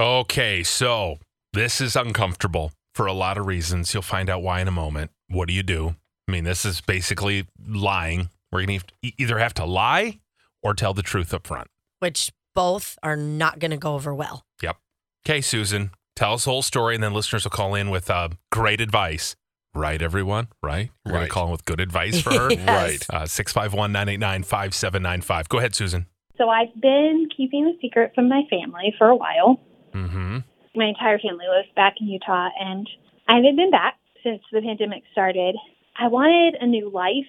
Okay, so this is uncomfortable for a lot of reasons. You'll find out why in a moment. What do you do? I mean, this is basically lying. We're going to either have to lie or tell the truth up front. Which both are not going to go over well. Yep. Okay, Susan, tell us the whole story, and then listeners will call in with uh, great advice. Right, everyone? Right? We're going to call in with good advice for her. Yes. Right. Uh, 651 989 5795. Go ahead, Susan. So I've been keeping the secret from my family for a while. Mm-hmm. My entire family lives back in Utah, and I haven't been back since the pandemic started. I wanted a new life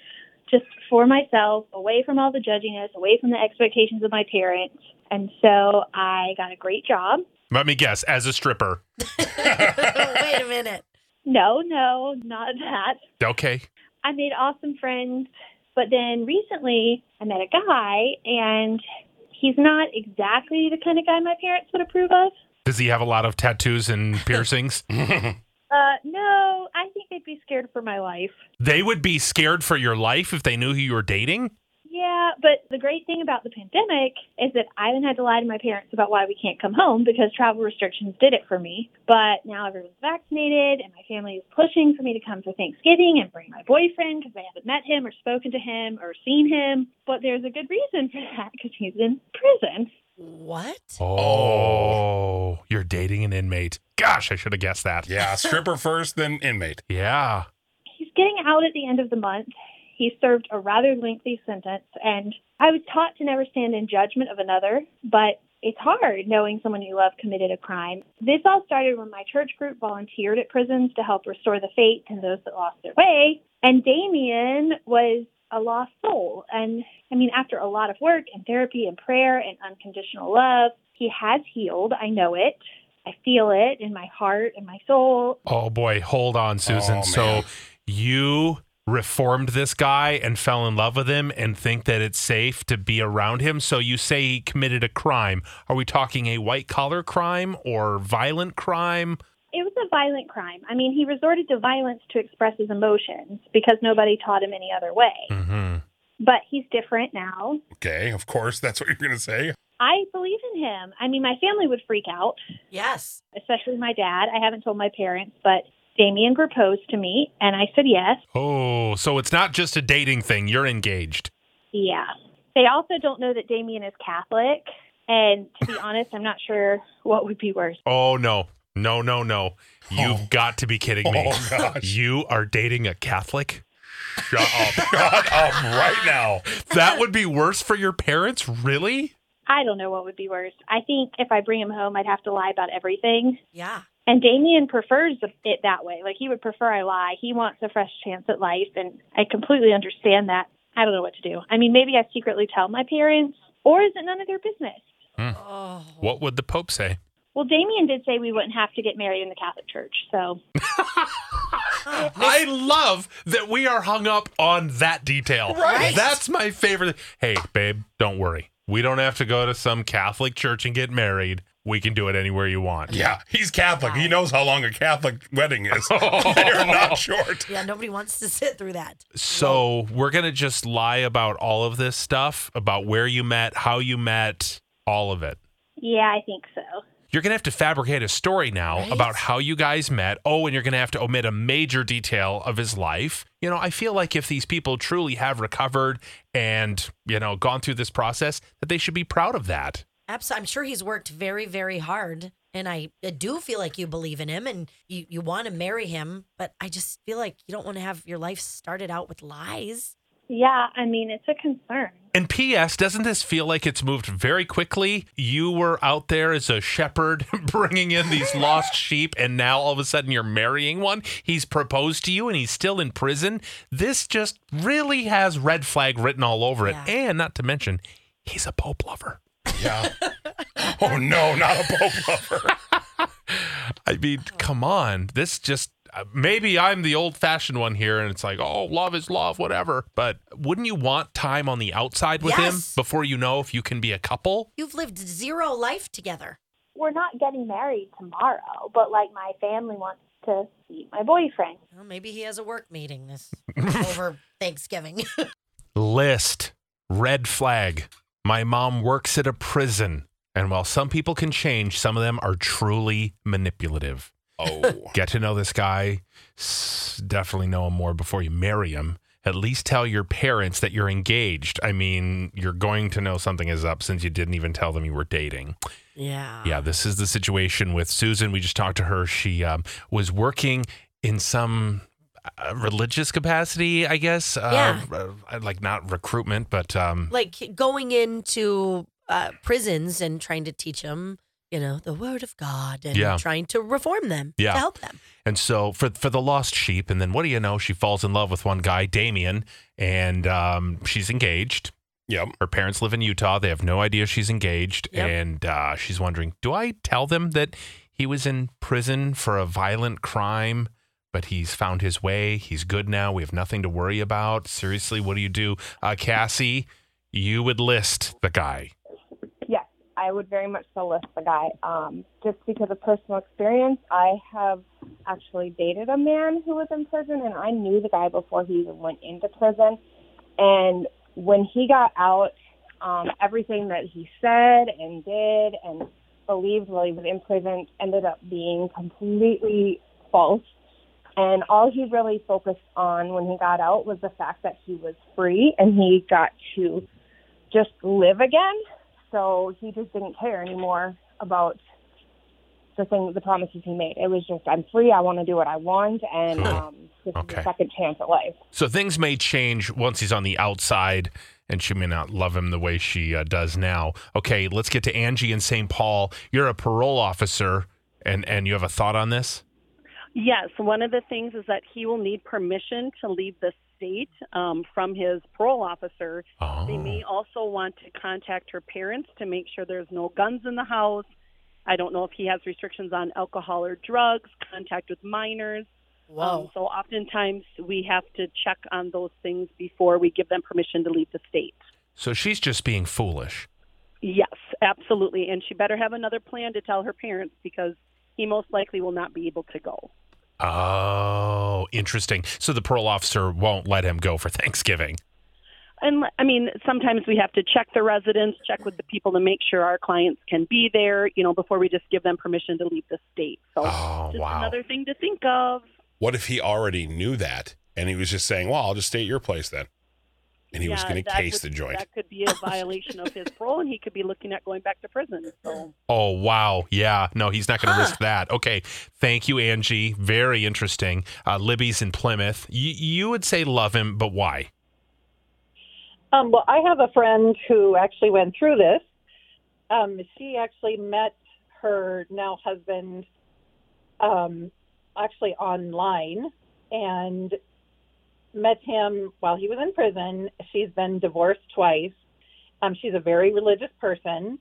just for myself, away from all the judginess, away from the expectations of my parents. And so I got a great job. Let me guess, as a stripper. Wait a minute. No, no, not that. Okay. I made awesome friends, but then recently I met a guy, and he's not exactly the kind of guy my parents would approve of. Does he have a lot of tattoos and piercings? Uh, no, I think they'd be scared for my life. they would be scared for your life if they knew who you were dating? Yeah, but the great thing about the pandemic is that I haven't had to lie to my parents about why we can't come home because travel restrictions did it for me. But now everyone's vaccinated and my family is pushing for me to come for Thanksgiving and bring my boyfriend because I haven't met him or spoken to him or seen him. But there's a good reason for that because he's in prison. What? Oh, you're dating an inmate. Gosh, I should have guessed that. yeah, stripper first, then inmate. Yeah. He's getting out at the end of the month. He served a rather lengthy sentence, and I was taught to never stand in judgment of another, but it's hard knowing someone you love committed a crime. This all started when my church group volunteered at prisons to help restore the faith in those that lost their way. And Damien was a lost soul. And I mean, after a lot of work and therapy and prayer and unconditional love, he has healed. I know it. I feel it in my heart and my soul. Oh boy, hold on, Susan. Oh, so you reformed this guy and fell in love with him and think that it's safe to be around him. So you say he committed a crime. Are we talking a white collar crime or violent crime? It was a violent crime. I mean, he resorted to violence to express his emotions because nobody taught him any other way. Mm-hmm. But he's different now. Okay, of course, that's what you're going to say. I believe in him. I mean, my family would freak out, Yes. especially my dad. I haven't told my parents, but Damien proposed to me, and I said yes. Oh, so it's not just a dating thing. You're engaged. Yeah. They also don't know that Damien is Catholic. And to be honest, I'm not sure what would be worse. Oh no. No, no, no. You've oh. got to be kidding me. Oh, gosh. You are dating a Catholic? Shut up. Shut up right now. that would be worse for your parents? Really? I don't know what would be worse. I think if I bring him home, I'd have to lie about everything. Yeah. And Damien prefers it that way. Like he would prefer I lie. He wants a fresh chance at life, and I completely understand that. I don't know what to do. I mean, maybe I secretly tell my parents, or is it none of their business? Hmm. Oh. What would the Pope say? Well, Damien did say we wouldn't have to get married in the Catholic Church, so I love that we are hung up on that detail. Right. That's my favorite. Hey, babe, don't worry. We don't have to go to some Catholic church and get married. We can do it anywhere you want. Yeah, he's Catholic. He knows how long a Catholic wedding is. They're not short. Yeah, nobody wants to sit through that. So we're going to just lie about all of this stuff about where you met, how you met, all of it. yeah, I think so. You're going to have to fabricate a story now Right. about how you guys met. Oh, and you're going to have to omit a major detail of his life. You know, I feel like if these people truly have recovered and, you know, gone through this process, that they should be proud of that. Absolutely. I'm sure he's worked very, very hard. And I, I do feel like you believe in him and you, you want to marry him, but I just feel like you don't want to have your life started out with lies. Yeah, I mean, it's a concern. And P.S., doesn't this feel like it's moved very quickly? You were out there as a shepherd bringing in these lost sheep, and now all of a sudden you're marrying one. He's proposed to you and he's still in prison. This just really has red flag written all over it. Yeah. And not to mention, he's a Pope lover. Yeah. oh no, not a Pope lover. I mean, come on. This just Uh, maybe I'm the old fashioned one here, and it's like, oh, love is love, whatever. But wouldn't you want time on the outside with him before you know if you can be a couple? You've lived zero life together. We're not getting married tomorrow, but like my family wants to see my boyfriend. Well, maybe he has a work meeting this over Thanksgiving. List, red flag. My mom works at a prison. And while some people can change, some of them are truly manipulative. Oh. Get to know this guy. Definitely know him more before you marry him. At least tell your parents that you're engaged. I mean, you're going to know something is up since you didn't even tell them you were dating. yeah. Yeah, this is the situation with Susan. We just talked to her. She um, was working in some uh, religious capacity, I guess. Uh, uh, like not recruitment, but um, Like going into uh, prisons and trying to teach them, you know, the word of God and Yeah. trying to reform them Yeah. to help them. and so for for the lost sheep. And then what do you know? She falls in love with one guy, Damien, and um, she's engaged. Yep. Her parents live in Utah. They have no idea she's engaged, Yep. and uh, she's wondering, do I tell them that he was in prison for a violent crime? But he's found his way. He's good now. We have nothing to worry about. Seriously, what do you do? Uh, Cassie, you would list the guy. I would very much so list the guy. Um, just because of personal experience, I have actually dated a man who was in prison, and I knew the guy before he even went into prison. And when he got out, um, everything that he said and did and believed while he was in prison ended up being completely false. And all he really focused on when he got out was the fact that he was free and he got to just live again. So he just didn't care anymore about the thing, the promises he made. It was just, I'm free. I want to do what I want, and Cool. um, this Okay. is a second chance at life. So things may change once he's on the outside, and she may not love him the way she uh, does now. Okay, let's get to Angie in St. Paul. You're a parole officer, and and you have a thought on this? Yes, one of the things is that he will need permission to leave the state um, from his parole officer. Oh, They may also want to contact her parents to make sure there's no guns in the house. I don't know if he has restrictions on alcohol or drugs, contact with minors. Whoa. Um, so oftentimes we have to check on those things before we give them permission to leave the state. so she's just being foolish. Yes, absolutely. And she better have another plan to tell her parents because he most likely will not be able to go. Oh, interesting. So the parole officer won't let him go for Thanksgiving. And I mean, sometimes we have to check the residents, check with the people to make sure our clients can be there, you know, before we just give them permission to leave the state. So Oh, just wow. another thing to think of. What if he already knew that and he was just saying, "Well, I'll just stay at your place then," and he was Yeah, going to that case would- the joint. That could be a violation of his parole, and he could be looking at going back to prison. So Oh, wow. Yeah. No, he's not going to risk that. Okay. Thank you, Angie. Very interesting. Uh, Libby's in Plymouth. Y- you would say love him, but why? Um, well, I have a friend who actually went through this. Um, she actually met her now husband um, actually online and met him while he was in prison. She's been divorced twice. Um, she's a very religious person,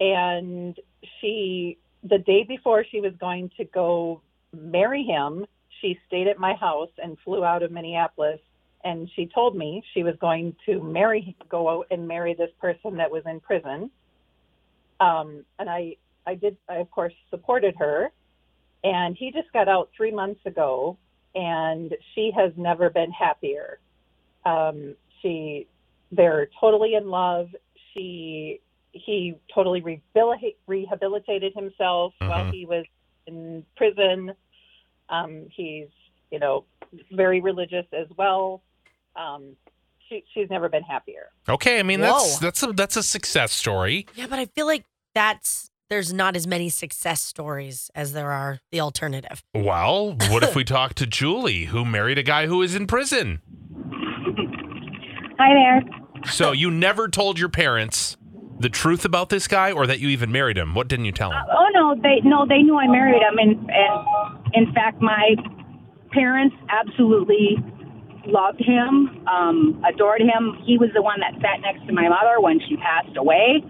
and she the day before she was going to go marry him, she stayed at my house and flew out of Minneapolis. And she told me she was going to marry go out and marry this person that was in prison. Um and i i did i of course supported her. And he just got out 3 months ago and she has never been happier um she they're totally in love she he totally rehabil- rehabilitated himself while Mhm. he was in prison um he's you know very religious as well um, she, she's never been happier. Okay. I mean, that's that's a that's a success story. Yeah, but I feel like that's there's not as many success stories as there are the alternative. Well, what if we talk to Julie, who married a guy who is in prison? Hi there. So you never told your parents the truth about this guy, or that you even married him? What didn't you tell them? Oh no, they no, they knew I married him, and and in fact, my parents absolutely loved him, um, adored him. He was the one that sat next to my mother when she passed away.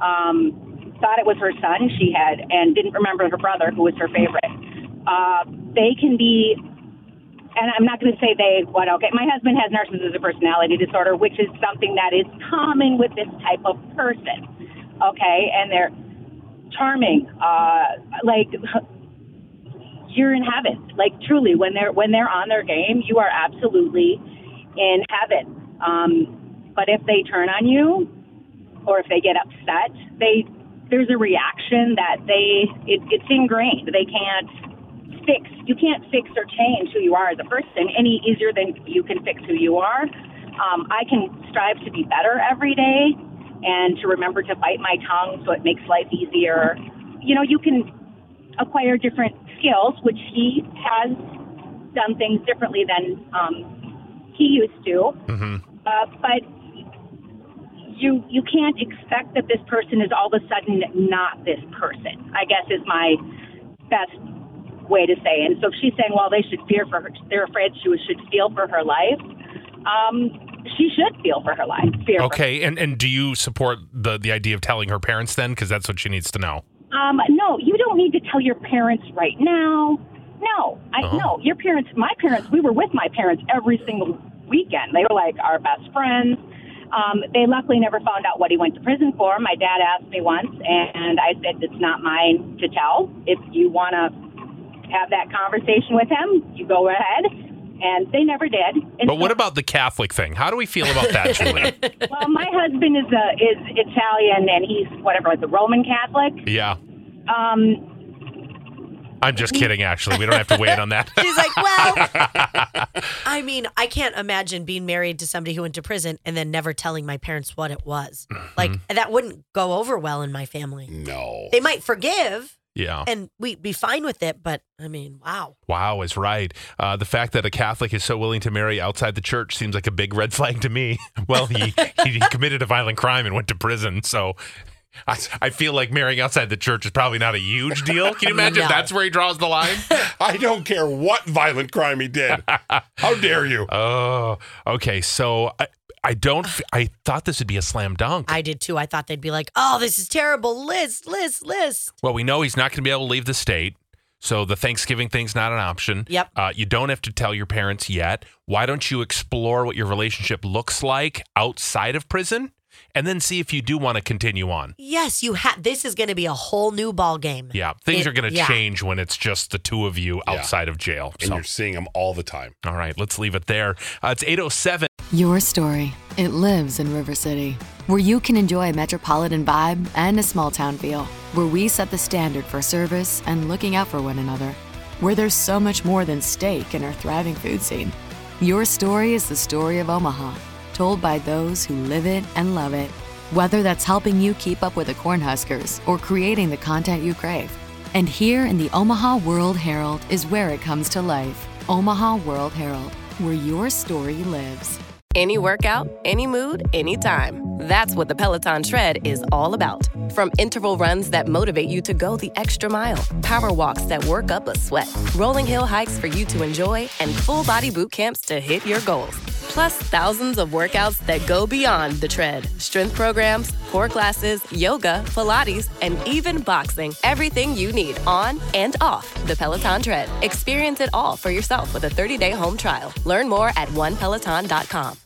um, thought it was her son she had, and didn't remember her brother, who was her favorite. Uh, they can be, and I'm not going to say they, what, okay, my husband has narcissistic personality disorder, which is something that is common with this type of person, okay, and they're charming, uh, like, you're in heaven. Like truly, when they're when they're on their game, you are absolutely in heaven. Um, but if they turn on you, or if they get upset, they there's a reaction that they it, it's ingrained. They can't fix. You can't fix or change who you are as a person any easier than you can fix who you are. Um, I can strive to be better every day and to remember to bite my tongue so it makes life easier. You know, you can acquire different skills, which he has done things differently than um, he used to. Mm-hmm. Uh, but you you can't expect that this person is all of a sudden not this person. I guess is my best way to say. And so if she's saying, well, they should fear for her. They're afraid she should feel for her life. Um, she should feel for her life. Fear. Okay, and and do you support the the idea of telling her parents then? Because that's what she needs to know. Um, no, you don't need to tell your parents right now. No, I Uh-huh. no. Your parents, my parents, we were with my parents every single weekend. They were like our best friends. Um, they luckily never found out what he went to prison for. My dad asked me once, and I said it's not mine to tell. If you want to have that conversation with him, you go ahead. And they never did. And But what about the Catholic thing? How do we feel about that, Julie? well, my husband is a, is Italian, and he's whatever, like the Roman Catholic. yeah, Um, I'm just kidding. Actually, we don't have to wait on that. She's like, well, I mean, I can't imagine being married to somebody who went to prison and then never telling my parents what it was. Like that wouldn't go over well in my family. No. They might forgive Yeah. and we'd be fine with it, but I mean, wow. Wow is right. Uh, the fact that a Catholic is so willing to marry outside the church seems like a big red flag to me. Well, he, he committed a violent crime and went to prison. So I, I feel like marrying outside the church is probably not a huge deal. Can you imagine if No. that's where he draws the line? I don't care what violent crime he did. How dare you? Oh, okay. So I, I don't, I thought this would be a slam dunk. I did too. I thought they'd be like, oh, this is terrible. List, list, list. Well, we know he's not going to be able to leave the state. So the Thanksgiving thing's not an option. Yep. Uh, you don't have to tell your parents yet. Why don't you explore what your relationship looks like outside of prison and then see if you do want to continue on? Yes, you have. This is going to be a whole new ball game. Yeah. Things It- are going to yeah. change when it's just the two of you Yeah. outside of jail. And So, you're seeing them all the time. all right, let's leave it there. Uh, it's 807. Your story. It lives in River City, where you can enjoy a metropolitan vibe and a small town feel, where we set the standard for service and looking out for one another, where there's so much more than steak in our thriving food scene. Your story is the story of Omaha, told by those who live it and love it. Whether that's helping you keep up with the Cornhuskers or creating the content you crave. And here in the Omaha World Herald is where it comes to life. Omaha World Herald, where your story lives. Any workout, any mood, anytime. That's what the Peloton Tread is all about. From interval runs that motivate you to go the extra mile, power walks that work up a sweat, rolling hill hikes for you to enjoy, and full body boot camps to hit your goals. Plus, thousands of workouts that go beyond the tread strength programs, core classes, yoga, Pilates, and even boxing. Everything you need on and off the Peloton Tread. Experience it all for yourself with a 30 day home trial. Learn more at onepeloton.com.